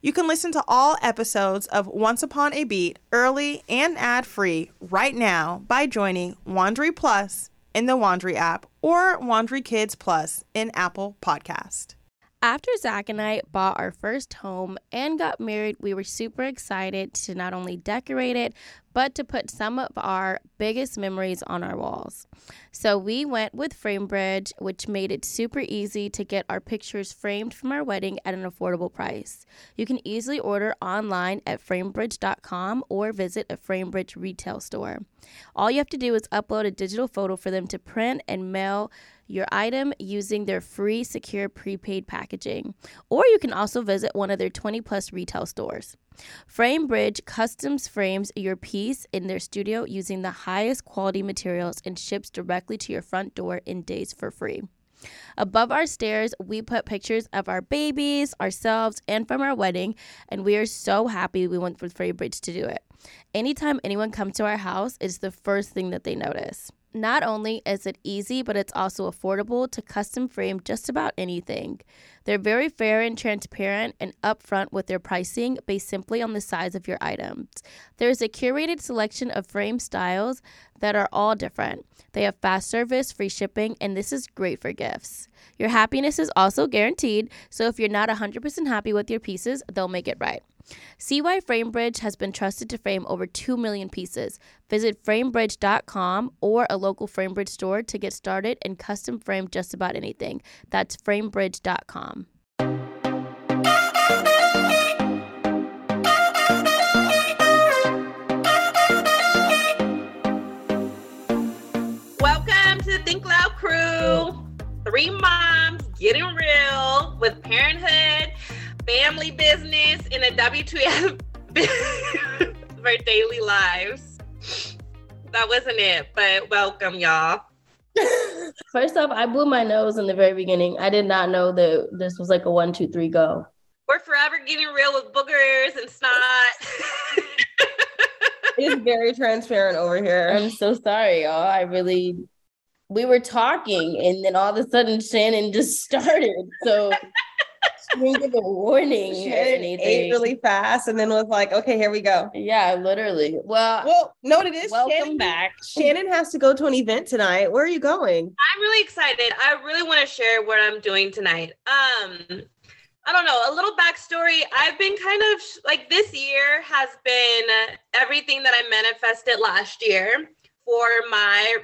You can listen to all episodes of Once Upon a Beat early and ad free right now by joining Wondery Plus in the Wondery app or Wondery Kids Plus in Apple Podcast. After Zach and I bought our first home and got married, we were super excited to not only decorate it, but to put some of our biggest memories on our walls. So we went with FrameBridge, which made it super easy to get our pictures framed from our wedding at an affordable price. You can easily order online at framebridge.com or visit a FrameBridge retail store. All you have to do is upload a digital photo for them to print and mail your item using their free secure prepaid packaging. Or you can also visit one of their 20 plus retail stores. FrameBridge customs frames your piece in their studio using the highest quality materials and ships directly to your front door in days for free. Above our stairs, we put pictures of our babies, ourselves, and from our wedding, and we are so happy we went with FrameBridge to do it. Anytime anyone comes to our house, it's the first thing that they notice. Not only is it easy, but it's also affordable to custom frame just about anything. They're very fair and transparent and upfront with their pricing based simply on the size of your items. There's a curated selection of frame styles that are all different. They have fast service, free shipping, and this is great for gifts. Your happiness is also guaranteed, so if you're not 100% happy with your pieces, they'll make it right. CY FrameBridge has been trusted to frame over 2 million pieces. Visit framebridge.com or a local FrameBridge store to get started and custom frame just about anything. That's framebridge.com. Welcome to the Think Loud crew. Three moms getting real with parenthood family business in a WTF for daily lives. That wasn't it, but welcome, y'all. First off, I blew my nose in the very beginning. I did not know that this was like a one, two, three, go. We're forever getting real with boogers and snot. it's very transparent over here. I'm so sorry, y'all. I really, we were talking, and then all of a sudden Shanan just started. So didn't give a warning She ate really fast and then was like, okay, here we go. yeah, literally. Well, Well, no, it is. welcome Shanan, back. Shanan has to go to an event tonight. Where are you going? I'm really excited. I really want to share what I'm doing tonight. Um, I don't know, a little backstory. I've been kind of like this year has been everything that I manifested last year for my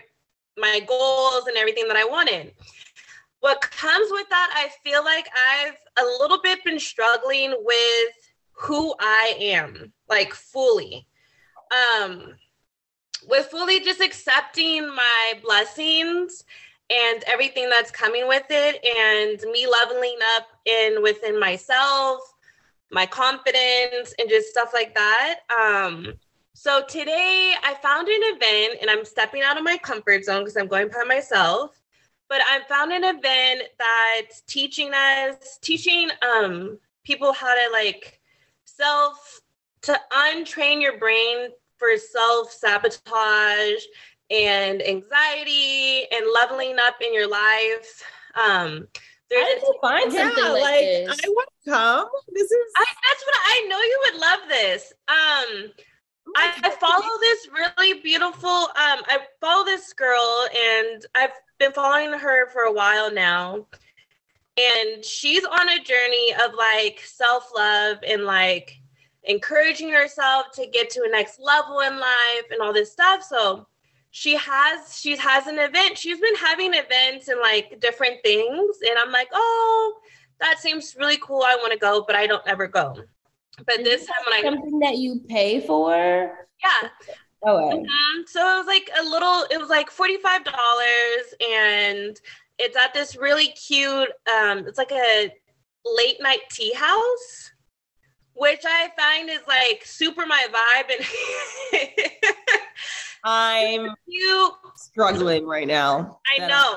my goals and everything that I wanted. What comes with that, I feel like I've a little bit been struggling with who I am, like fully. Um with fully just accepting my blessings and everything that's coming with it and me leveling up in within myself my confidence and just stuff like that um so today i found an event and i'm stepping out of my comfort zone because i'm going by myself but i found an event that's teaching us teaching um people how to like self to untrain your brain for self sabotage and anxiety and leveling up in your life. Um, there's I a, find something yeah, like, like this. I want to come. This is I, that's what I know you would love this. Um, I, I follow this really beautiful. Um, I follow this girl, and I've been following her for a while now. And she's on a journey of like self love and like encouraging herself to get to a next level in life and all this stuff. So she has she has an event. She's been having events and like different things, and I'm like, oh, that seems really cool. I want to go, but I don't ever go. But this this time when I something that you pay for. yeah, Okay. Mhm. So it was like a little, it was like $45 and it's at this really cute, um, it's like a late night tea house, which I find is like super my vibe and I'm cute. struggling right now. I know.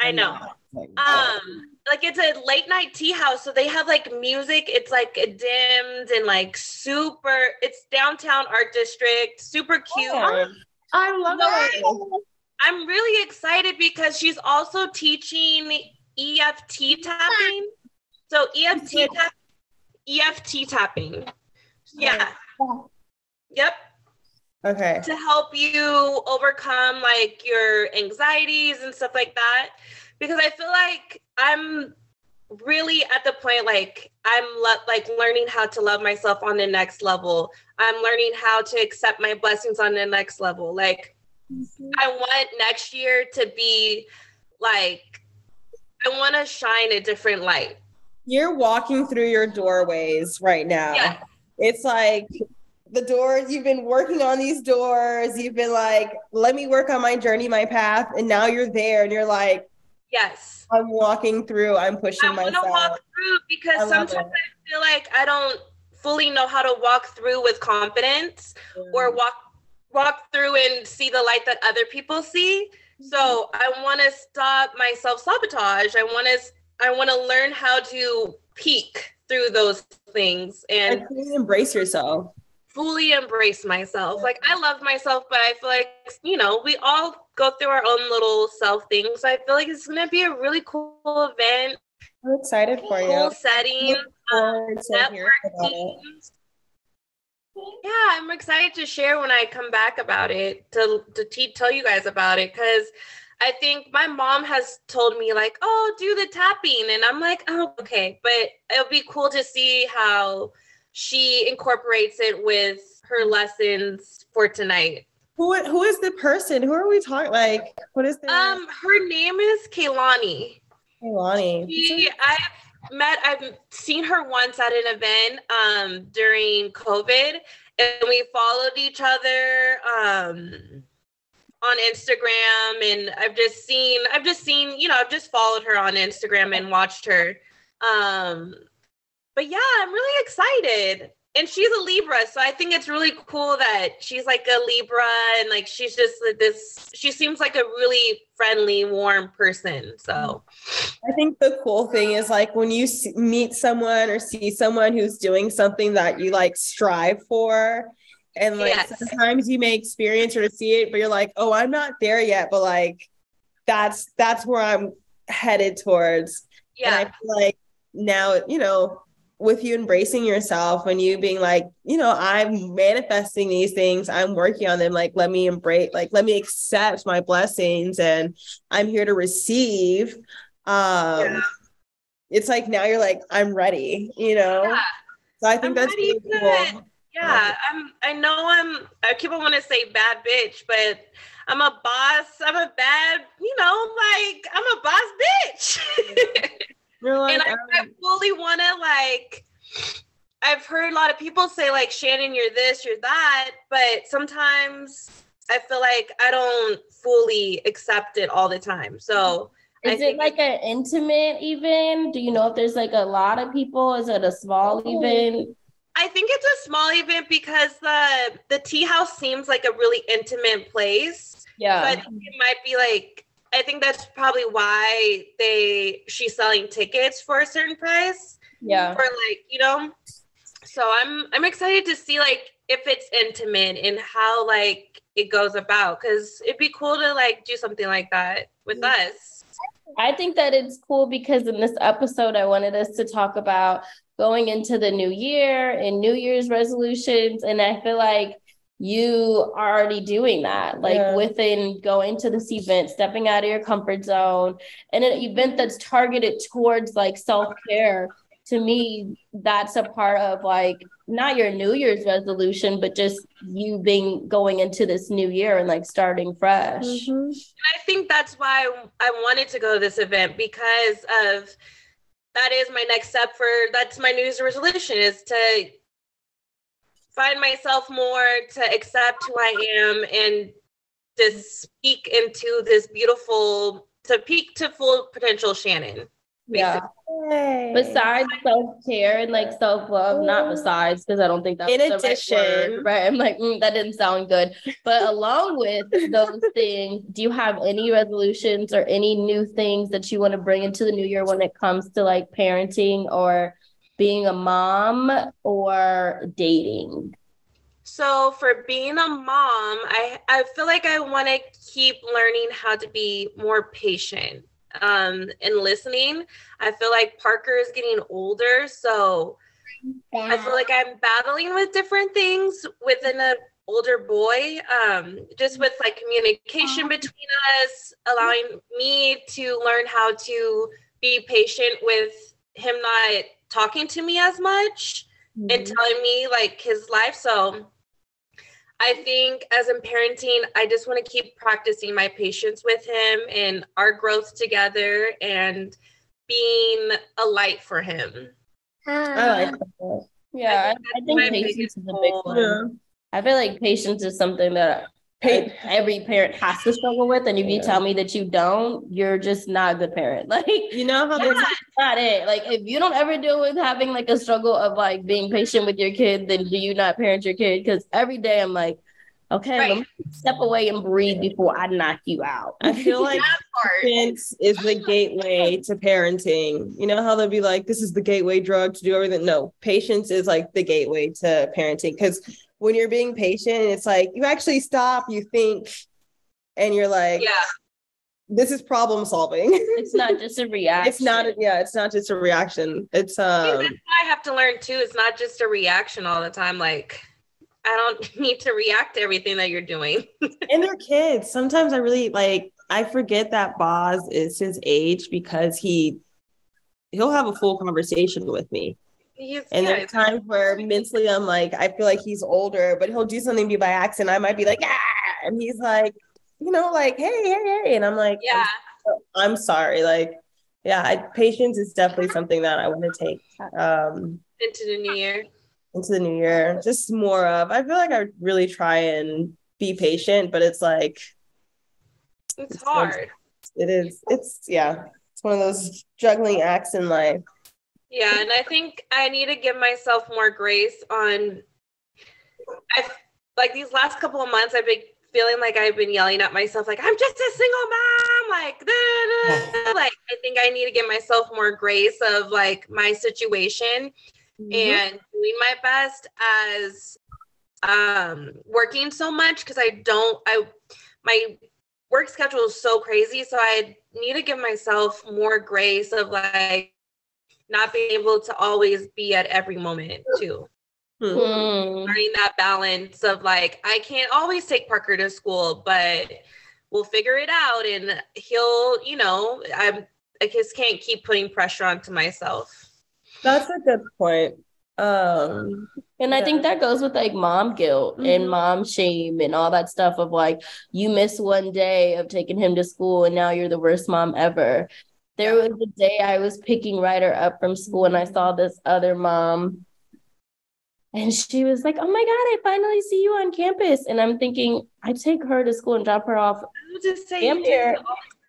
I I'm know. Not. Um, like it's a late night tea house, so they have like music. It's like dimmed and like super. It's downtown art district, super cute. Oh, I love No, it. I'm really excited because she's also teaching EFT tapping. So EFT tap, EFT tapping. Yeah. Yep. Okay. To help you overcome like your anxieties and stuff like that. Because I feel like I'm really at the point like I'm le- like learning how to love myself on the next level. I'm learning how to accept my blessings on the next level. Like mm-hmm. I want next year to be like I want to shine a different light. You're walking through your doorways right now. Yeah. It's like the doors, you've been working on these doors. You've been like, let me work on my journey, my path. And now you're there and you're like, Yes. I'm walking through, I'm pushing myself. I want to walk through because love sometimes. I feel like I don't fully know how to walk through with confidence or walk walk through and see the light that other people see. Mm-hmm. So I want to stop my self sabotage. I want to I want to learn how to peek through those things and and embrace yourself. Fully embrace myself. Like I love myself, but I feel like you know we all go through our own little self things. So I feel like it's gonna be a really cool event, I'm excited for you. cool setting. Look forward to um, hearing about it. networking. Yeah, I'm excited to share when I come back about it to to te- tell you guys about it because I think my mom has told me like, "Oh, do the tapping," and I'm like, "Oh, okay," but it'll be cool to see how she incorporates it with her lessons for tonight. Who who is the person? Who are we talking? Like, what is their Um, her name is Kaylani. She, I've met, I've seen her once at an event um, during COVID, and we followed each other um, on Instagram. And I've just seen, I've just seen, you know, I've just followed her on Instagram and watched her. Um, but yeah, I'm really excited. And she's a Libra, so I think it's really cool that she's like a Libra and like she's just like this. She seems like a really friendly, warm person. So. I think the cool thing is like when you meet someone or see someone who's doing something that you like strive for, and like Yes. sometimes you may experience or see it, but you're like, oh, I'm not there yet, but like that's that's where I'm headed towards. And I feel like now, you know, with you embracing yourself and you being like, you know, I'm manifesting these things, I'm working on them. Like, let me embrace, like, let me accept my blessings and I'm here to receive. Um, Yeah. it's like now you're like, I'm ready, you know? Yeah. So I think I'm that's really cool. Yeah, I'm. I know I'm. I keep on want to say bad bitch, but I'm a boss. I'm a bad. You know, like I'm a boss bitch. You're like, and I, I um, fully want to like. I've heard a lot of people say like Shanan, you're this, you're that, but sometimes I feel like I don't fully accept it all the time. So is it like an intimate event? Do you know if there's like a lot of people? Is it a small event? I think it's a small event because the the tea house seems like a really intimate place. Yeah. So I think it might be like I think that's probably why they she's selling tickets for a certain price. Yeah. For like, you know. So I'm I'm excited to see like if it's intimate and how like it goes about because it'd be cool to like do something like that with mm-hmm. us. I think that it's cool because in this episode, I wanted us to talk about going into the new year and New Year's resolutions. And I feel like you are already doing that, like yeah. within going to this event, stepping out of your comfort zone, and an event that's targeted towards like self care. To me, that's a part of like not your New Year's resolution, but just you being going into this new year and like starting fresh. Mm-hmm. I think that's why I wanted to go to this event because of that is my next step for that's my New Year's resolution is to find myself more, to accept who I am, and to speak into this beautiful, to peak to full potential Shanan. Yeah. Besides self care and like self love, not besides because I don't think that's in addition, right, word, right? I'm like mm, that didn't sound good. But along with those things, do you have any resolutions or any new things that you want to bring into the new year when it comes to like parenting or being a mom or dating? So for being a mom, I I feel like I want to keep learning how to be more patient um and listening. I feel like Parker is getting older, so I feel like I'm battling with different things within a older boy um just with like communication between us allowing me to learn how to be patient with him not talking to me as much mm-hmm. and telling me like his life. So I think as in parenting, I just want to keep practicing my patience with him and our growth together and being a light for him. I like that. Yeah, I, I think patience is a big one. Yeah. I feel like patience is something that every parent has to struggle with. And if you tell me that you don't, you're just not a good parent. Like, you know how that's not it. Like, if you don't ever deal with having like a struggle of like being patient with your kid, then do you not parent your kid? Because every day I'm like, okay, right. let me step away and breathe before I knock you out. I feel like patience is the gateway to parenting. You know how they'll be like, this is the gateway drug to do everything. No, patience is like the gateway to parenting because when you're being patient, it's like you actually stop, you think, and you're like, yeah, this is problem solving. It's not just a reaction. it's not, yeah, it's not just a reaction. It's um. I have to learn too. It's not just a reaction all the time. Like, I don't need to react to everything that you're doing. and they're kids. Sometimes I really like. I forget that Boz is his age because he he'll have a full conversation with me He's, and yeah, there's times where mentally I'm like, I feel like he's older, but he'll do something be by accident. I might be like, ah, and he's like, you know, like, hey, hey, hey. And I'm like, yeah, I'm, I'm sorry. Like, yeah, I, patience is definitely something that I want to take um, into the new year. Into the new year, just more of. I feel like I really try and be patient, but it's like it's, it's hard. It is. It's yeah. It's one of those juggling acts in life. Yeah, and I think I need to give myself more grace on I've like these last couple of months I've been feeling like I've been yelling at myself like I'm just a single mom like like I think I need to give myself more grace of like my situation mm-hmm. and doing my best as um working so much because I don't I my work schedule is so crazy so I need to give myself more grace of like not being able to always be at every moment too. Hmm. Learning that balance of like, I can't always take Parker to school, but we'll figure it out and he'll, you know, I'm I just can't keep putting pressure onto myself. That's a good point. Um and yeah. I think that goes with like mom guilt mm-hmm. and mom shame and all that stuff of like you miss one day of taking him to school and now you're the worst mom ever. There was a day I was picking Ryder up from school and I saw this other mom And she was like, Oh my God, I finally see you on campus. And I'm thinking, I take her to school and drop her off. I just Damn near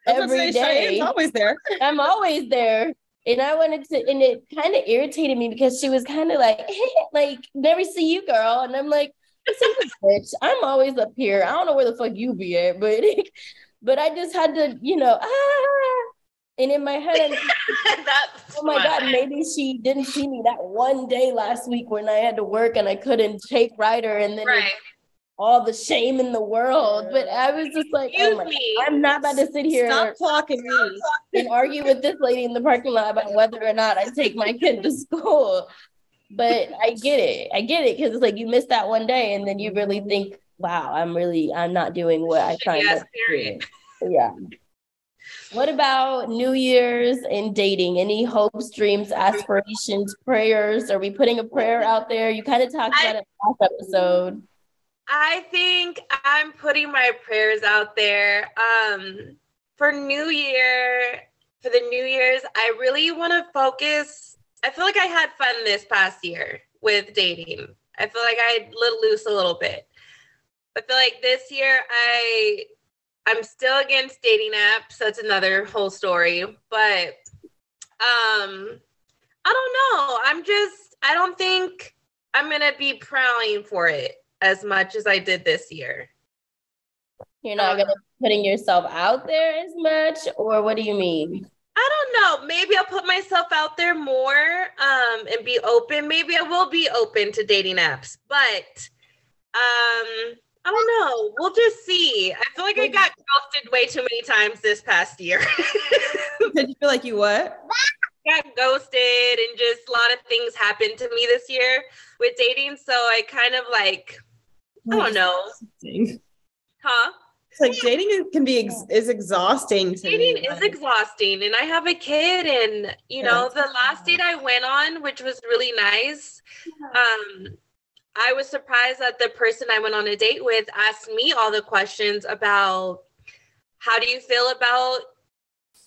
every day. Always there. I'm always there. And I wanted to, and it kind of irritated me because she was kind of like, like, never see you, girl. And I'm like, bitch, I'm always up here. I don't know where the fuck you be at, but but I just had to, you know, ah. And in my head, oh my god, maybe she didn't see me that one day last week when I had to work and I couldn't take Ryder, and then right. all the shame in the world. But I was just like, oh my, I'm not about to sit here Stop talking me and argue with this lady in the parking lot about whether or not I take my kid to school. But I get it. I get it because it's like you miss that one day, and then you really think, wow, I'm really, I'm not doing what I yes, up to. Yeah. What about New Year's and dating? Any hopes, dreams, aspirations, prayers? Are we putting a prayer out there? You kind of talked about I, it last episode. I think I'm putting my prayers out there. Um, for New Year, for the New Year's, I really want to focus. I feel like I had fun this past year with dating. I feel like I let loose a little bit. I feel like this year I I'm still against dating apps. So That's another whole story. But um I don't know. I'm just I don't think I'm gonna be prowling for it as much as I did this year. You're not gonna be putting yourself out there as much, or what do you mean? I don't know. Maybe I'll put myself out there more um, and be open. Maybe I will be open to dating apps, but um, I don't know. We'll just see. I feel like I got ghosted way too many times this past year. Did you feel like you what? Got ghosted and just a lot of things happened to me this year with dating. So I kind of like, I don't know. Huh? It's like dating can be ex- is exhausting. dating me. is exhausting, and I have a kid, and you know the last date I went on, which was really nice. Um, I was surprised that the person I went on a date with asked me all the questions about how do you feel about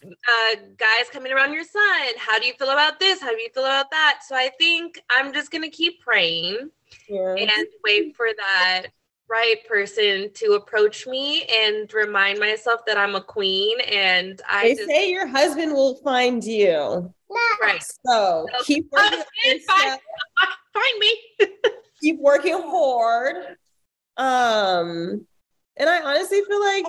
uh, guys coming around your son? How do you feel about this? How do you feel about that? So I think I'm just going to keep praying yeah. and wait for that right person to approach me and remind myself that I'm a queen. And I they just, say your husband will find you. Right. So, so keep working. Find, find me. keep working hard. Um, and I honestly feel like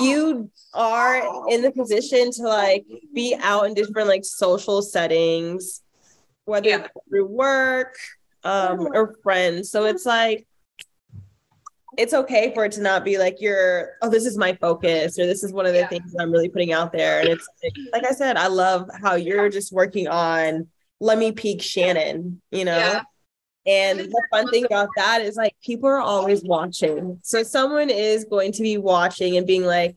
you are in the position to like be out in different like social settings, whether yeah. through work um or friends. So it's like it's okay for it to not be like you're oh this is my focus or this is one of the yeah. things i'm really putting out there and it's like, like, i said i love how you're just working on let me peak shanan you know yeah. And the fun thing about that is like people are always watching. So someone is going to be watching and being like,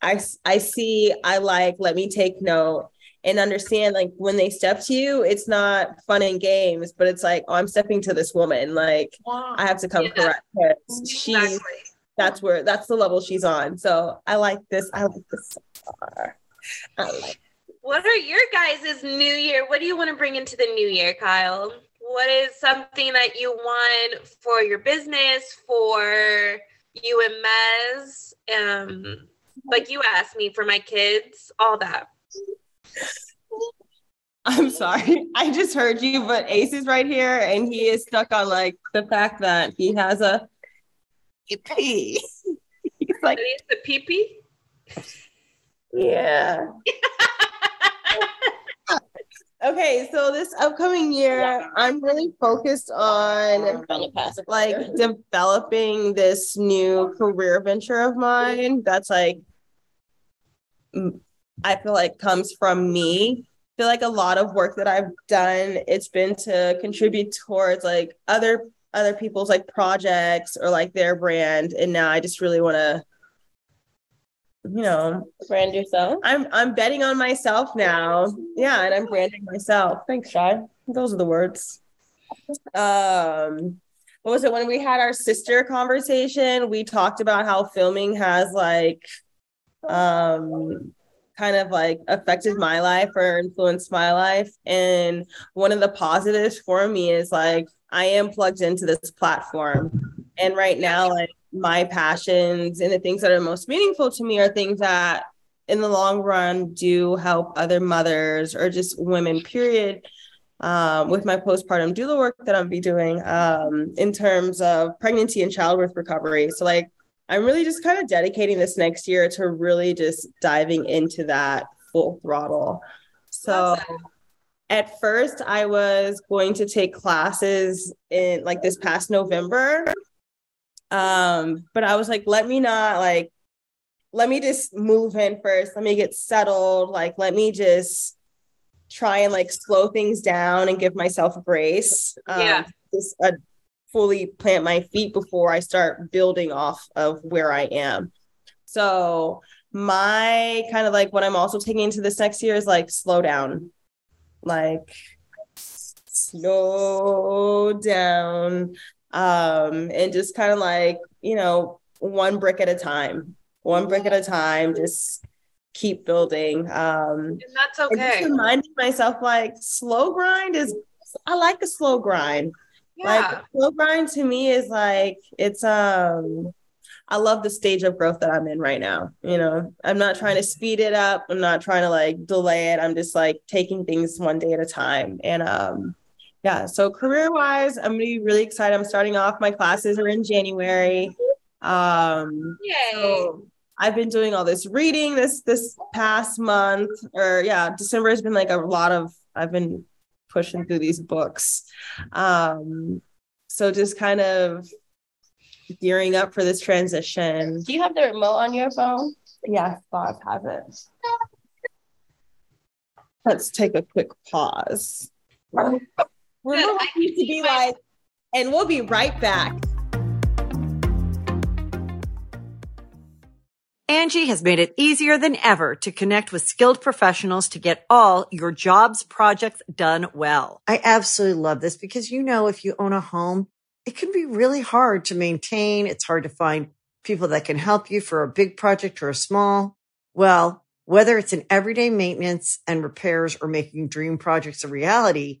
I, I see, I like, let me take note and understand like when they step to you, it's not fun and games, but it's like, oh, I'm stepping to this woman. Like I have to come yeah. correct her. She's exactly. that's where that's the level she's on. So I like this. I like this so far. I like what are your guys' new year? What do you want to bring into the new year, Kyle? What is something that you want for your business, for you and Mez? Um, like you asked me for my kids, all that. I'm sorry. I just heard you, but Ace is right here and he is stuck on like the fact that he has a pee. He's like the pee pee? Yeah. Okay, so this upcoming year, I'm really focused on like developing this new career venture of mine that's like I feel like comes from me. I feel like a lot of work that I've done, it's been to contribute towards like other other people's like projects or like their brand. And now I just really want to you know brand yourself. I'm i'm betting on myself now. Yeah and i'm branding myself. Thanks shy those are the words. Um what was it? When we had our sister conversation we talked about how filming has like um kind of like affected my life or influenced my life. And one of the positives for me is like I am plugged into this platform. And right now, like my passions and the things that are most meaningful to me are things that in the long run do help other mothers or just women, period. Um, with my postpartum doula work that I'll be doing um, in terms of pregnancy and childbirth recovery. So, like, I'm really just kind of dedicating this next year to really just diving into that full throttle. So, at first, I was going to take classes in like this past November. Um, but I was like, let me not like, let me just move in first. Let me get settled. Like, let me just try and like slow things down and give myself a grace. Um, yeah. Just uh, fully plant my feet before I start building off of where I am. So my kind of like what I'm also taking into this next year is like slow down like slow down um and just kind of like you know one brick at a time one brick at a time just keep building um and that's okay and reminding myself like slow grind is i like a slow grind yeah. like slow grind to me is like it's um I love the stage of growth that I'm in right now. You know, I'm not trying to speed it up. I'm not trying to like delay it. I'm just like taking things one day at a time. And um, yeah, so career wise, I'm gonna be really excited. I'm starting off. My classes are in January. Um, Yay. So I've been doing all this reading this this past month, or yeah, December has been like a lot of. I've been pushing through these books. Um, so just kind of gearing up for this transition. Do you have the remote on your phone? Yes, Bob has it. Let's take a quick pause. Remote needs to be like, and we'll be right back. Angi has made it easier than ever to connect with skilled professionals to get all your jobs projects done well. I absolutely love this because, you know, if you own a home, it can be really hard to maintain. It's hard to find people that can help you for a big project or a small. Well, whether it's in everyday maintenance and repairs or making dream projects a reality,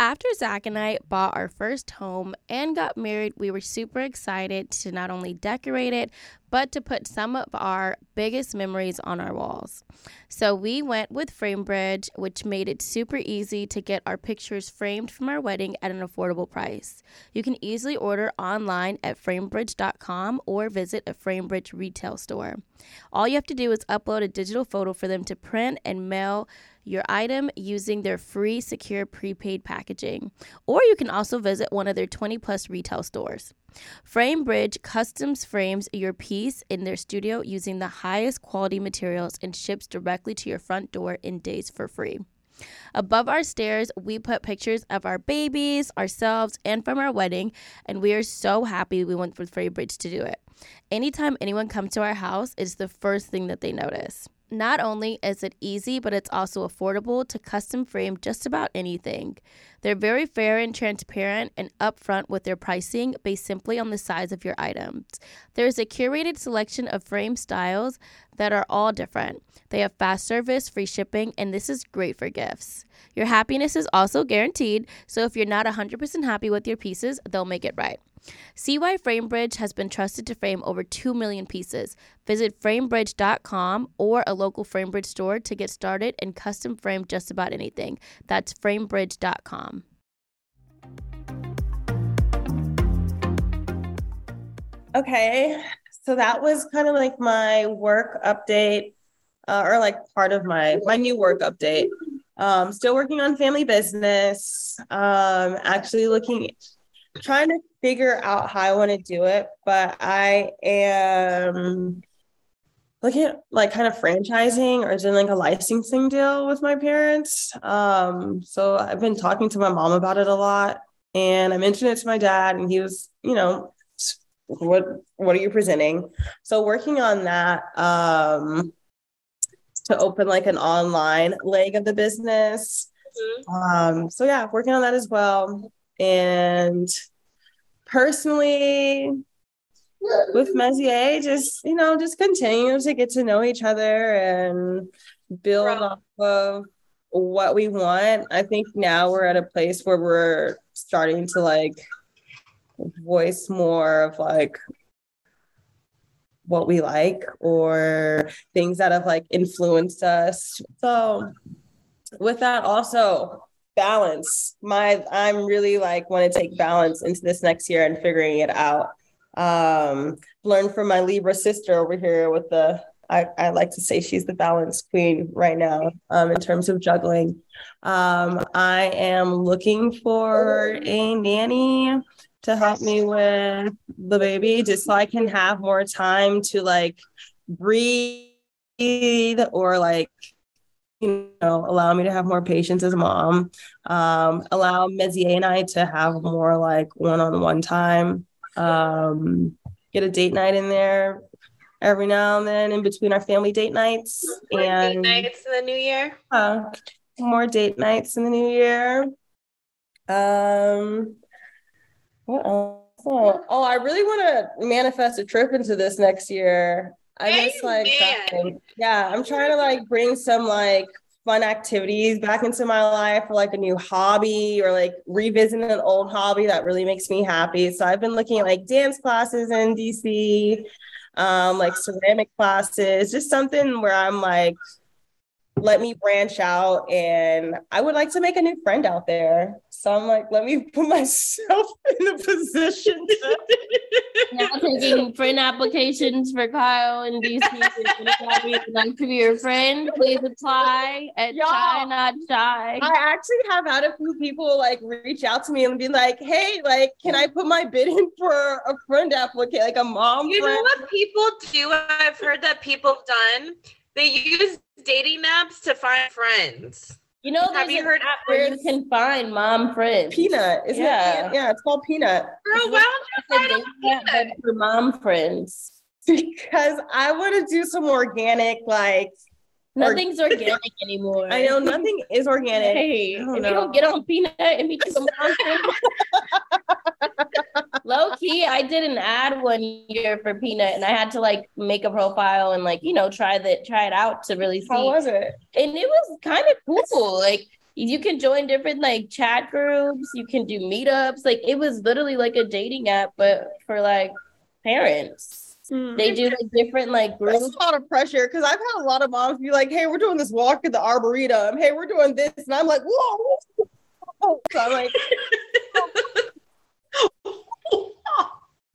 After Zach and I bought our first home and got married, we were super excited to not only decorate it, but to put some of our biggest memories on our walls. So we went with FrameBridge, which made it super easy to get our pictures framed from our wedding at an affordable price. You can easily order online at framebridge.com or visit a FrameBridge retail store. All you have to do is upload a digital photo for them to print and mail your item using their free secure prepaid packaging. Or you can also visit one of their 20 plus retail stores. FrameBridge customs frames your piece in their studio using the highest quality materials and ships directly to your front door in days for free. Above our stairs, we put pictures of our babies, ourselves, and from our wedding, and we are so happy we went with FrameBridge to do it. Anytime anyone comes to our house, it's the first thing that they notice. Not only is it easy, but it's also affordable to custom frame just about anything. They're very fair and transparent and upfront with their pricing based simply on the size of your items. There's a curated selection of frame styles that are all different. They have fast service, free shipping, and this is great for gifts. Your happiness is also guaranteed, so if you're not 100% happy with your pieces, they'll make it right. See why FrameBridge has been trusted to frame over 2 million pieces. Visit framebridge.com or a local FrameBridge store to get started and custom frame just about anything. That's framebridge.com. Okay, so that was kind of like my work update. uh, or like part of my my new work update. Um, still working on family business. Um, actually looking, trying to figure out how I want to do it, but I am looking at like kind of franchising or doing like a licensing deal with my parents. Um, so I've been talking to my mom about it a lot, and I mentioned it to my dad, and he was, you know, what what are you presenting? So working on that. Um, to open like an online leg of the business. Mm-hmm. Um, so yeah, working on that as well. And personally, with Mesier, just you know, just continue to get to know each other and build off of what we want. I think now we're at a place where we're starting to like voice more of like what we like or things that have like influenced us. So with that also balance. My I'm really like want to take balance into this next year and figuring it out. Um learn from my Libra sister over here with the I, I like to say she's the balance queen right now um, in terms of juggling. Um, I am looking for a nanny to help me with the baby just so I can have more time to like breathe or like you know allow me to have more patience as a mom um allow Mezier and I to have more like one-on-one time um get a date night in there every now and then in between our family date nights more and date nights in the new year uh, more date nights in the new year um what else? Oh, I really want to manifest a trip into this next year. I just like, yeah, I'm trying to like bring some like fun activities back into my life or like a new hobby or like revisiting an old hobby that really makes me happy. So I've been looking at like dance classes in DC, um, like ceramic classes, just something where I'm like let me branch out and I would like to make a new friend out there. So I'm like, let me put myself in a position to now taking friend applications for Kyle and DC. If like to be your friend, please apply at Y'all, Shy Not Shy. I actually have had a few people like reach out to me and be like, hey, like, can I put my bid in for a friend application, like a mom? You friend? know what people do? I've heard that people have done. They use dating apps to find friends. You know, have you heard app where you can find mom friends? Peanut, isn't yeah. it? Yeah, it's called Peanut. Girl, why don't you find a Peanut for mom friends? Because I want to do some organic, like Nothing's or- organic anymore. I know nothing is organic. Hey, if know. you don't get on Peanut and meet some mom friends. Low key, I did an ad one year for Peanut, and I had to like make a profile and like you know try that try it out to really see. How was it? And it was kind of cool. Like you can join different like chat groups. You can do meetups. Like it was literally like a dating app, but for like parents. Mm. They do like different like groups. That's a lot of pressure because I've had a lot of moms be like, "Hey, we're doing this walk at the arboretum. Hey, we're doing this," and I'm like, "Whoa!" So I'm like,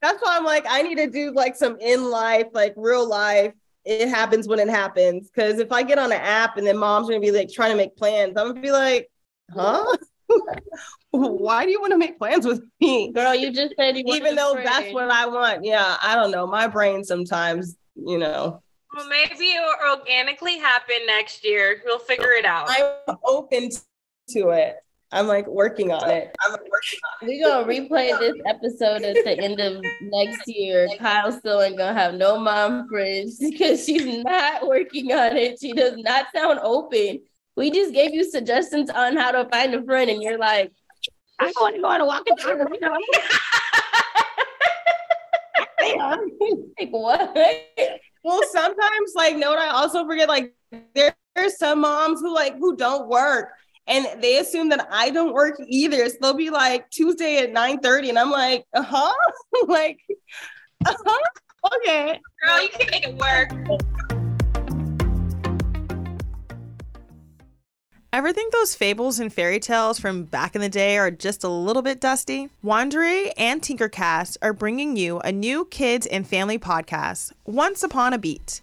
that's why I'm like, I need to do like some in life, like real life. It happens when it happens. Cause if I get on an app and then mom's gonna be like trying to make plans, I'm gonna be like, huh? Why do you want to make plans with me? Girl, you just said you even though that's what I want. Yeah, I don't know. My brain sometimes, you know. Well, maybe it'll organically happen next year. We'll figure it out. I'm open to it. I'm like working on it. I'm working on it. We're gonna replay this episode at the end of next year. Kyle still ain't gonna have no mom friends because she's not working on it. She does not sound open. We just gave you suggestions on how to find a friend, and you're like, I want to go on a walk and talk. like what? Well, sometimes like note I also forget like there are some moms who like who don't work and they assume that I don't work either. So they'll be like Tuesday at 9 30, and I'm like, uh huh, like, uh huh, okay. Girl, you can make it work. Ever think those fables and fairy tales from back in the day are just a little bit dusty? Wondery and Tinkercast are bringing you a new kids and family podcast, Once Upon a Beat.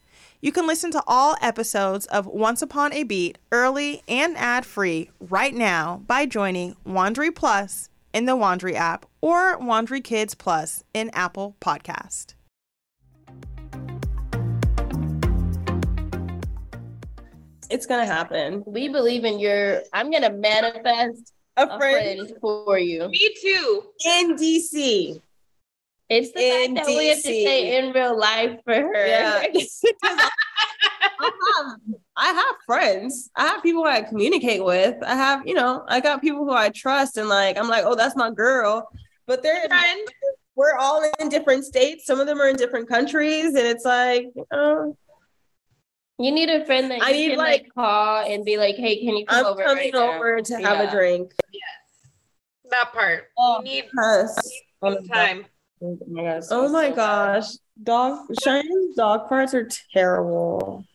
You can listen to all episodes of Once Upon a Beat early and ad free right now by joining Wondery Plus in the Wondery app or Wondery Kids Plus in Apple Podcast. It's gonna happen. We believe in your. I'm gonna manifest A a friend friend for you. Me too. in DC. It's the In fact that we have to say in real life for her. Yeah. I have, uh-huh. I have friends. I have people who I communicate with. I have, you know, I got people who I trust, and like I'm like, oh, that's my girl. But they're Friend. we're all in different states. Some of them are in different countries, and it's like, oh, You need a friend that I you need, can like- like, call and be like, "Hey, can you come I'm over?" coming right now?" over to have a Yeah. drink. That part. Oh, You need Yes. some time. Oh, oh my gosh. Oh my so bad. gosh, dog Cheyenne's dog farts are terrible.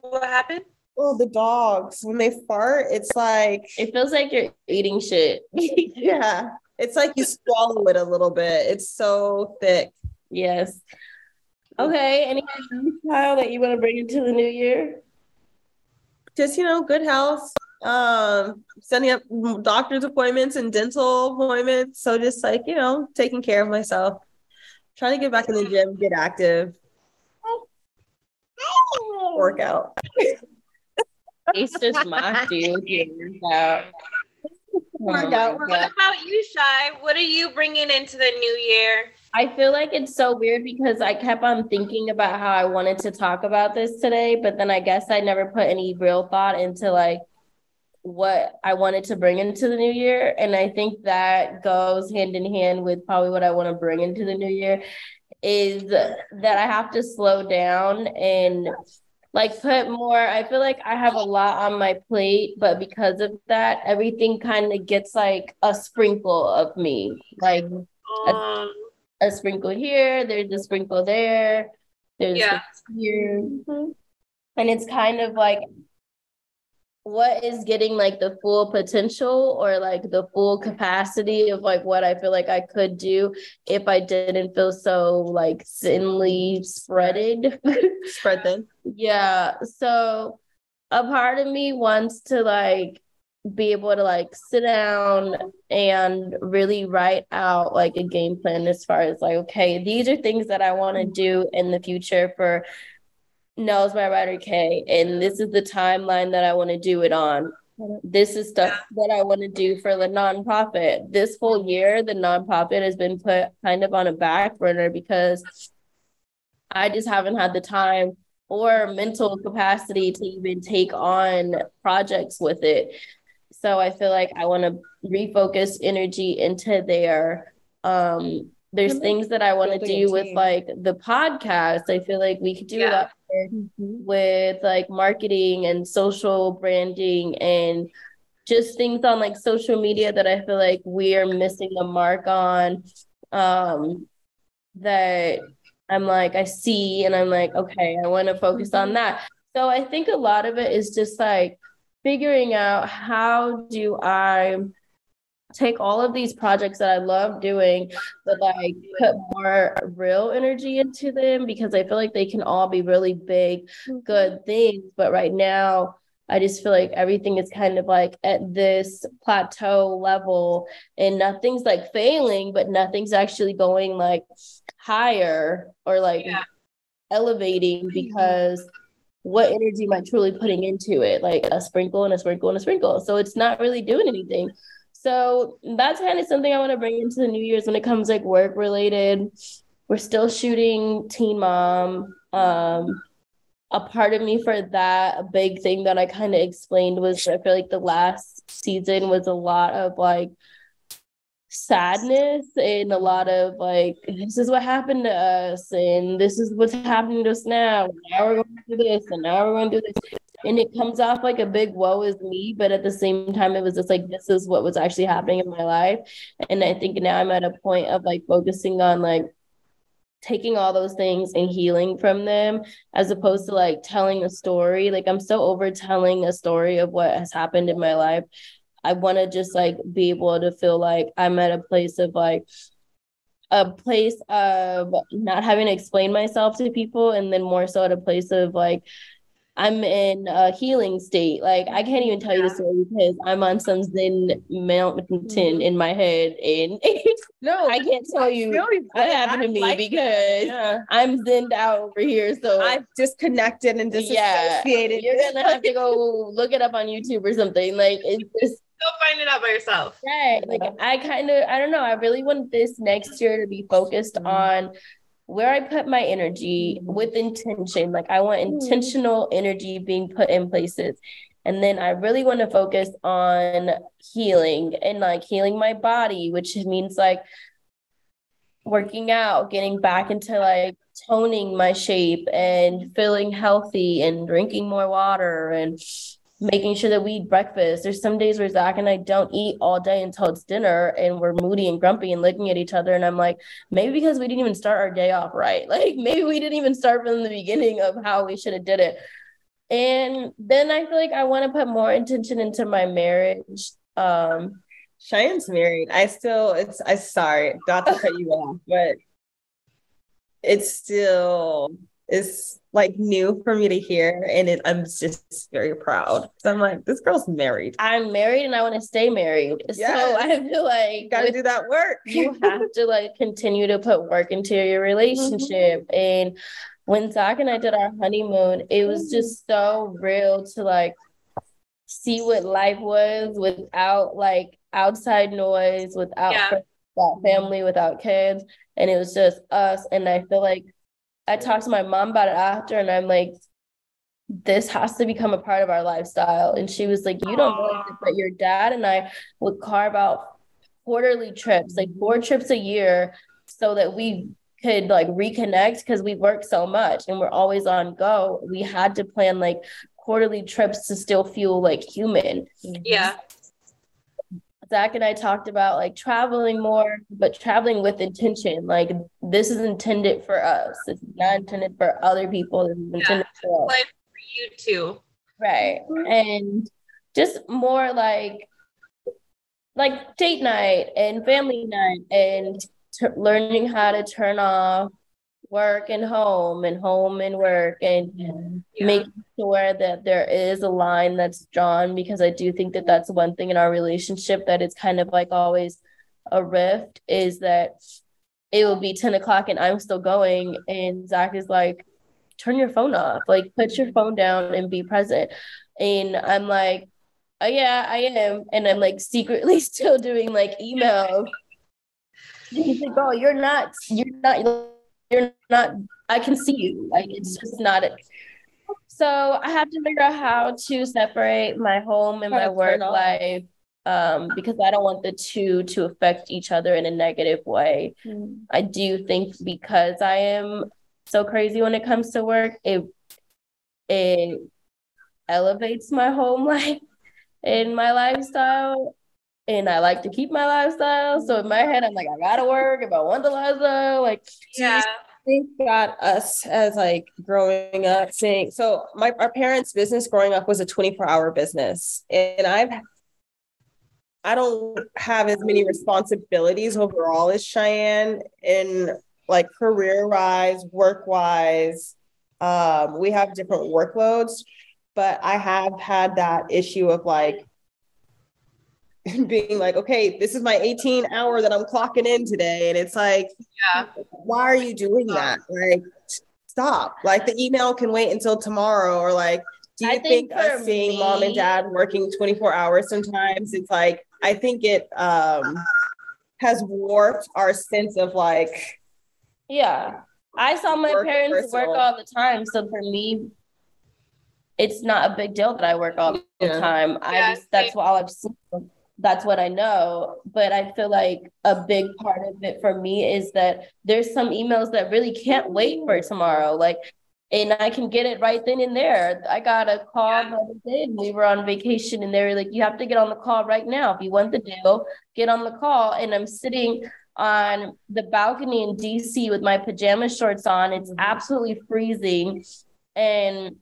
What happened? Oh, the dogs when they fart, it's like It feels like you're eating shit. yeah, it's like you swallow it a little bit. It's so thick. yes. Okay. Any style that you want to bring into the new year? Just you know, good health. Um, setting up doctor's appointments and dental appointments. So just like you know, taking care of myself. Trying to get back in the gym, get active, work out. Ace just my you. with workout. Oh What about you, Shy? What are you bringing into the new year? I feel like it's so weird because I kept on thinking about how I wanted to talk about this today, but then I guess I never put any real thought into like what I wanted to bring into the new year. And I think that goes hand in hand with probably what I want to bring into the new year is that I have to slow down and like put more. I feel like I have a lot on my plate, but because of that, everything kind of gets like a sprinkle of me. Like Um, a sprinkle here, there's a sprinkle there, there's Yeah. here. And it's kind of like what is getting like the full potential or like the full capacity of like what I feel like I could do if I didn't feel so like thinly spreaded. Spread thin. Yeah. So a part of me wants to like be able to like sit down and really write out like a game plan as far as like, okay, these are things that I want to do in the future for Nels my Ryder K. And this is the timeline that I want to do it on. This is stuff that I want to do for the nonprofit. This whole year, the nonprofit has been put kind of on a back burner because I just haven't had the time or mental capacity to even take on projects with it. So I feel like I want to refocus energy into there. Um, there's things that I want to do with like the podcast. I feel like we could do a lot with like marketing and social branding and just things on like social media that I feel like we are missing the mark on. Um, that I'm like, I see, and I'm like, okay, I want to focus on that. So I think a lot of it is just like figuring out how do I take all of these projects that I love doing, but like put more real energy into them because I feel like they can all be really big, good mm-hmm. things. But right now, I just feel like everything is kind of like at this plateau level and nothing's like failing, but nothing's actually going like higher or like Yeah. elevating because what energy am I truly putting into it? Like a sprinkle and a sprinkle and a sprinkle. So it's not really doing anything. So that's kind of something I want to bring into the New Year's when it comes like work related. We're still shooting Teen Mom. Um, a part of me for that, a big thing that I kind of explained was I feel like the last season was a lot of like sadness and a lot of like this is what happened to us and this is what's happening to us now now we're going to do this and now we're going to do this and it comes off like a big woe is me but at the same time it was just like this is what was actually happening in my life. And i think now i'm at a point of like focusing on like taking all those things and healing from them as opposed to like telling a story. Like i'm so over telling a story of what has happened in my life. I want to just like be able to feel like i'm at a place of like a place of not having to explain myself to people and then more so at a place of like I'm in a healing state. Like I can't even tell you the story because I'm on some Zen mountain mm-hmm. in my head, and no, I can't tell you what happened to me like because yeah. I'm zened out over here. So I've disconnected and disassociated. Yeah, you're gonna have to go look it up on YouTube or something. Like it's just go find it out by yourself. Right. Like I kind of, I don't know. I really want this next year to be focused mm-hmm. on where I put my energy with intention. Like I want hmm. intentional energy being put in places. And then I really want to focus on healing and like healing my body, which means like working out, getting back into like toning my shape and feeling healthy and drinking more water and making sure that we eat breakfast. There's some days where Zach and I don't eat all day until it's dinner and we're moody and grumpy and looking at each other. And I'm like, maybe because we didn't even start our day off right. Like maybe we didn't even start from the beginning of how we should have did it. And then I feel like I want to put more intention into my marriage. Um Cheyenne's married. I still it's I sorry, not to cut you off, but it's still it's like new for me to hear and it, i'm just very proud so i'm like this girl's married i'm married and i want to stay married yes. so i feel like gotta do that work you have to like continue to put work into your relationship mm-hmm. and when zach and i did our honeymoon it was mm-hmm. just so real to like see what life was without like outside noise without, yeah. without family without kids and it was just us and i feel like I talked to my mom about it after, and I'm like, this has to become a part of our lifestyle. And she was like, You don't know this, but your dad and I would carve out quarterly trips, like four trips a year, so that we could like reconnect because we work so much and we're always on go. We had to plan like quarterly trips to still feel like human. Yeah. Zach and I talked about like traveling more, but traveling with intention. Like this is intended for us. It's not intended for other people. It's intended yeah, for us. for you too. Right. And just more like like date night and family night and t- learning how to turn off work and home and home and work and yeah. making sure that there is a line that's drawn because I do think that that's one thing in our relationship that it's kind of like always a rift is that it will be 10 o'clock and I'm still going and Zach is like turn your phone off. Like put your phone down and be present. And I'm like oh yeah I am. And I'm like secretly still doing like email he's like oh you're not you're not you're not i can see you like it's just not it. So i have to figure out how to separate my home and my work life um, because i don't want the two to affect each other in a negative way. Mm. i do think because i am so crazy when it comes to work it it elevates my home life and my lifestyle and I like to keep my lifestyle. So in my head, I'm like, I gotta work if I want the lifestyle. Like, yeah. think got us as like growing up saying so my our parents' business growing up was a 24 hour business. And I've I don't have as many responsibilities overall as Cheyenne in like career wise, work wise. Um, we have different workloads, but I have had that issue of like being like, okay, this is my 18 hour that I'm clocking in today. And it's like, yeah, why are you doing that? Like, stop. Like, the email can wait until tomorrow. Or, like, do you I think, think us seeing me, mom and dad working 24 hours sometimes, it's like, I think it um, has warped our sense of like, yeah. I saw my parents work all the time. So for me, it's not a big deal that I work all the yeah. time. I just, that's what I've seen that's what I know. But I feel like a big part of it for me is that there's some emails that really can't wait for tomorrow. Like, and I can get it right then and there. I got a call yeah. the other day and we were on vacation and they were like, you have to get on the call right now. If you want the deal, get on the call. And I'm sitting on the balcony in DC with my pajama shorts on. It's mm-hmm. absolutely freezing. And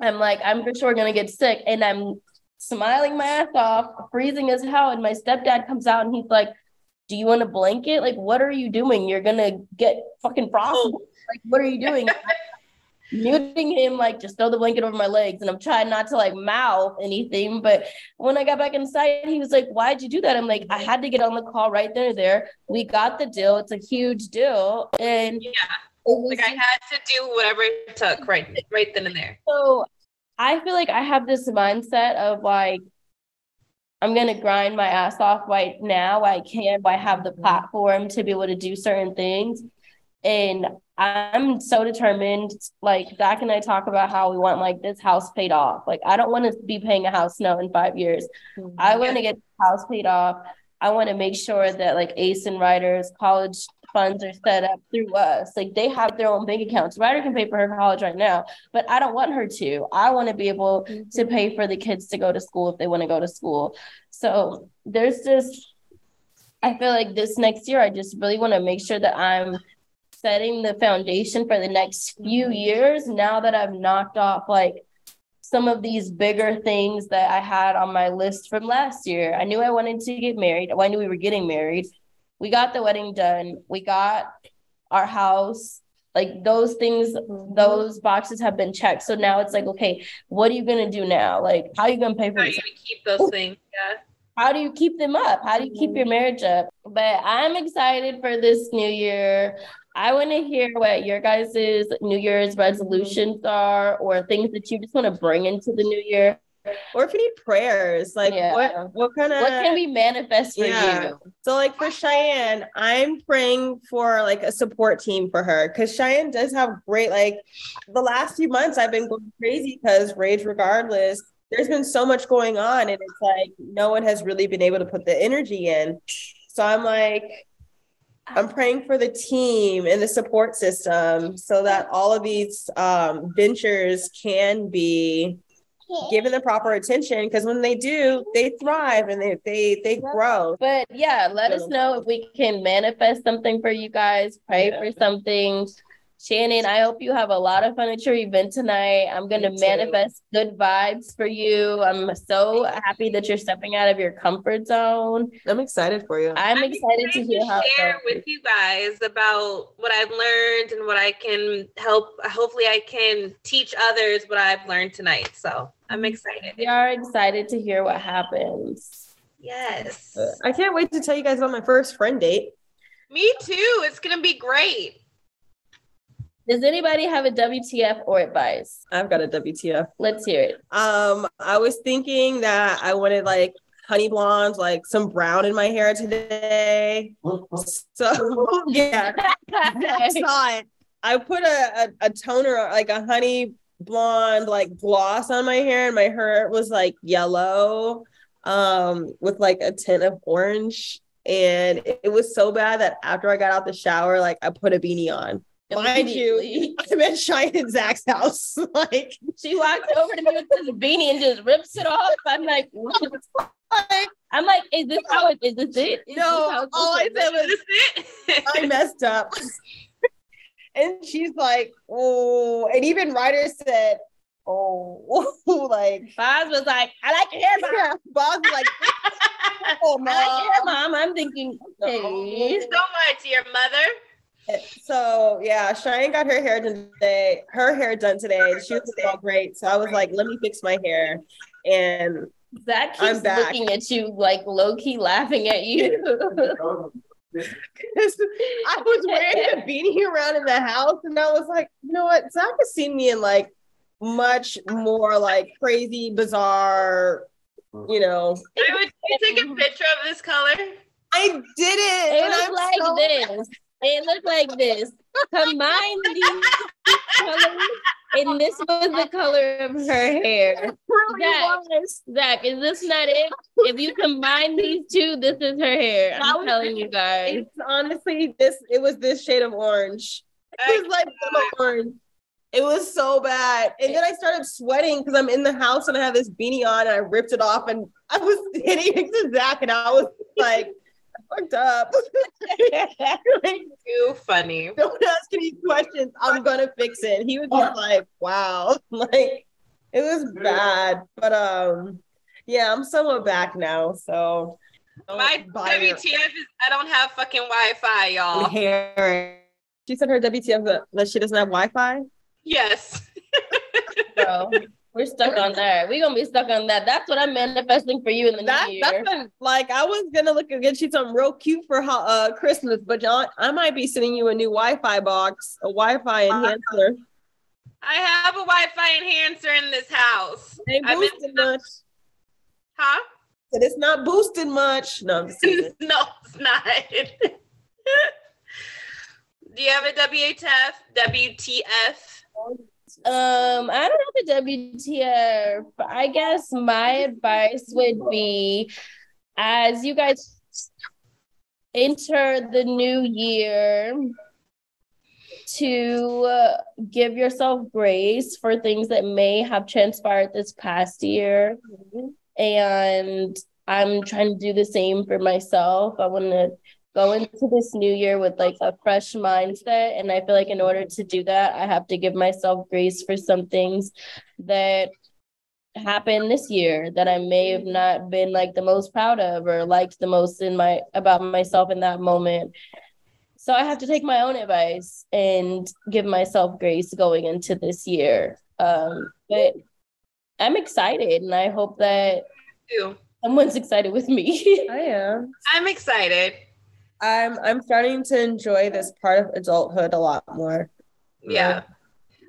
I'm like, I'm for sure gonna get sick. And I'm smiling my ass off, freezing as hell. And my stepdad comes out and he's like, Do you want a blanket? Like, what are you doing? You're gonna get fucking frostbite. Oh. Like, what are you doing? muting him, like just throw the blanket over my legs. And I'm trying not to like mouth anything. But when I got back inside, he was like, Why'd you do that? I'm like, I had to get on the call right there. There, we got the deal. It's a huge deal. And yeah. Was, like I had to do whatever it took right right then and there. So I feel like I have this mindset of like I'm gonna grind my ass off right now. I can. I have the platform to be able to do certain things, and I'm so determined. Like Zach and I talk about how we want like this house paid off. Like I don't want to be paying a house now in five years. Mm-hmm. I want to get the house paid off. I want to make sure that like Ace and Ryder's college funds are set up through us. Like they have their own bank accounts. Ryder can pay for her college right now, but I don't want her to. I want to be able mm-hmm. to pay for the kids to go to school if they want to go to school. So there's just I feel like this next year I just really want to make sure that I'm setting the foundation for the next few years now that I've knocked off like some of these bigger things that I had on my list from last year. I knew I wanted to get married. Well, I knew we were getting married. We got the wedding done. We got our house. Like those things, mm-hmm. those boxes have been checked. So now it's like, okay, what are you gonna do now? Like, how are you gonna pay for? How this? keep those things? Yeah how do you keep them up? How do you keep your marriage up? But I'm excited for this new year. I want to hear what your guys' New Year's resolutions are or things that you just want to bring into the new year. Or if you need prayers, like yeah. what what kind of what can we manifest for yeah. you? So like for Cheyenne, I'm praying for like a support team for her because Cheyenne does have great like the last few months I've been going crazy because rage regardless there's been so much going on and it's like no one has really been able to put the energy in so i'm like i'm praying for the team and the support system so that all of these um, ventures can be given the proper attention because when they do they thrive and they they they grow but yeah let us know if we can manifest something for you guys pray yeah. for something Shanan, I hope you have a lot of fun at your event tonight. I'm going to manifest good vibes for you. I'm so happy that you're stepping out of your comfort zone. I'm excited for you. I'm, I'm excited, excited, to hear to how share with you guys about what I've learned and what I can help. Hopefully, I can teach others what I've learned tonight. So I'm mm-hmm. excited. We are excited to hear what happens. Yes. I can't wait to tell you guys about my first friend date. Me too. It's going to be great. Does anybody have a WTF or advice? I've got a WTF. Let's hear it. Um, I was thinking that I wanted like honey blonde, like some brown in my hair today. So yeah, I saw it. I put a, a, a toner, like a honey blonde, like gloss on my hair, and my hair was like yellow, um, with like a tint of orange. And it was so bad that after I got out the shower, like I put a beanie on. Mind you, I'm at Shine and Zach's house. like she walks over to me with this beanie and just rips it off. I'm like, what? I'm like, is this how it is this it? Is no, all I said was I messed up. and she's like, oh, and even Ryder said, oh, like Boz was like, I like your hair, mom. Yeah, Boz was like, oh, mom. I like your hair, mom. I'm thinking, okay. so much, your mother. So yeah, Cheyenne got her hair done today. Her hair done today. She was all great. So I was like, let me fix my hair. And Zach keeps I'm back. looking at you like low key laughing at you. I was wearing a beanie around in the house, and I was like, you know what? Zach has seen me in like much more like crazy, bizarre, you know. Would you take a picture of this color? I did it. It was like so- this. It looked like this. Combine these colors and this was the color of her hair. really Zach, was. Zach, is this not it? If you combine these two, this is her hair. I'm was- telling you guys. It's honestly this. It was this shade of orange. It was like orange. It was so bad. And then I started sweating because I'm in the house and I have this beanie on and I ripped it off and I was hitting it to Zach and I was like, fucked up. Too funny. don't ask any questions. I'm gonna fix it. He was just like, wow. Like it was bad. But um yeah, I'm somewhat back now. So My WTF is I don't have fucking Wi-Fi, y'all. hair. She said her WTF that, that she doesn't have Wi-Fi. Yes. Bro, we're stuck on that. We're gonna be stuck on that. That's what I'm manifesting for you in the That new year. that's been like I was gonna look and get you something real cute for ho- uh Christmas, but John, I might be sending you a new Wi-Fi box, a Wi-Fi enhancer. I have a Wi-Fi enhancer in this house. It ain't I've been- boosted much. Huh? But it's not boosted much. No, I'm just kidding. no, it's not. Do you have a WTF? WTF? Um, I don't know the WTF. I guess my advice would be as you guys enter the new year to uh, give yourself grace for things that may have transpired this past year. And I'm trying to do the same for myself. I want to go into this new year with like a fresh mindset. And I feel like in order to do that, I have to give myself grace for some things that happened this year that I may have not been like the most proud of or liked the most in my about myself in that moment. So I have to take my own advice and give myself grace going into this year. Um, but I'm excited and I hope that Ew. someone's excited with me. I am. I'm excited. I'm I'm starting to enjoy this part of adulthood a lot more. Yeah.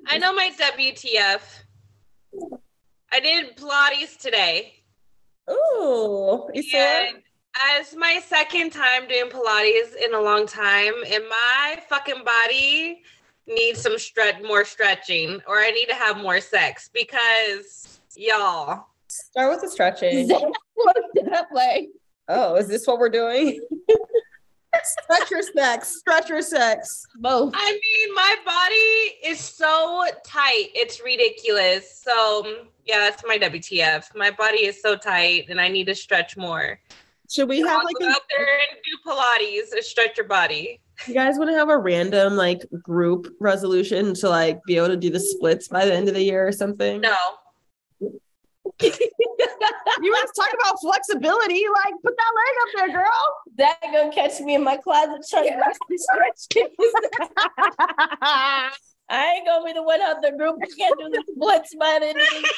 I know my WTF. I did Pilates today. Ooh, you saw? And as my second time doing Pilates in a long time, and my fucking body needs some stretch more stretching, or I need to have more sex because y'all. Start with the stretching. Zach looked up like Oh, is this what we're doing? Stretch your sex. Stretch your sex. both. I mean, my body is so tight, it's ridiculous. So um, yeah, that's my WTF. My body is so tight, and I need to stretch more. Should we have I'll like go a, out there and do Pilates and stretch your body. you guys want to have a random like group resolution to like be able to do the splits by the end of the year or something? No. You want to talk about flexibility? Like put that leg up there, girl. That gonna catch me in my closet trying to stretch. I ain't gonna be the one out the group who can't do the splits by the the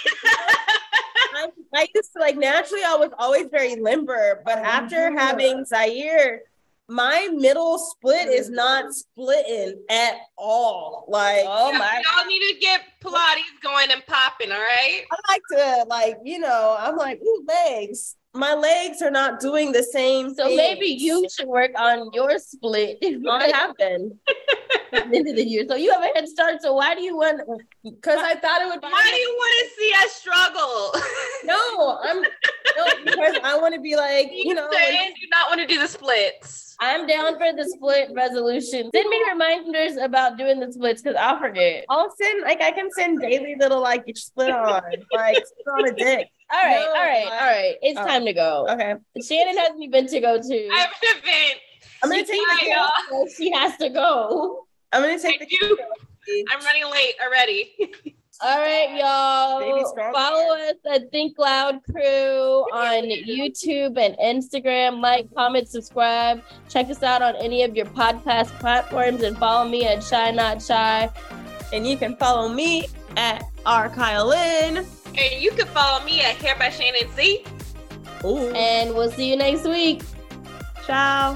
I, I used to like naturally I was always very limber, but oh, after having Zaire, my middle split is mm-hmm. not splitting at all. Like Oh Yeah, my Y'all need to get Pilates going and popping, all right? I like to like, you know, I'm like, ooh, legs. My legs are not doing the same. So things. maybe you should work on your split I have been at the end of the year. So you have a head start. So why do you want? because I thought it would. Be- Why do you want to see us struggle? No, I'm no because I want to be like, you know, Say when- you do not want to do the splits. I'm down for the split resolution. Send me reminders about doing the splits because I'll forget. I'll send like I can send daily little like you split on like split on a dick. All right, No, all right, I- all right. It's oh. time to go. Okay, Shanan has an event to go to. I have an event. I'm gonna take Bye, the y'all. She has to go. I'm gonna I take the do. I'm running late already. All right, y'all. Follow us at Think Loud Crew on YouTube and Instagram. Like, comment, subscribe. Check us out on any of your podcast platforms and follow me at Chey Not Shy. and you can follow me at R Kyle Lynn. And you can follow me at Hair by Shanan Z. Ooh, And we'll see you next week. ciao.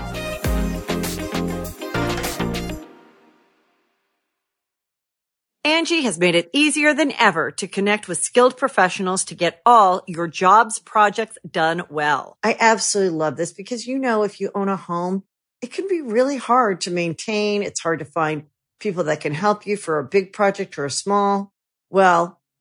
Angi has made it easier than ever to connect with skilled professionals to get all your jobs projects done well. I absolutely love this because, you know, if you own a home, it can be really hard to maintain. It's hard to find people that can help you for a big project or a small. Well,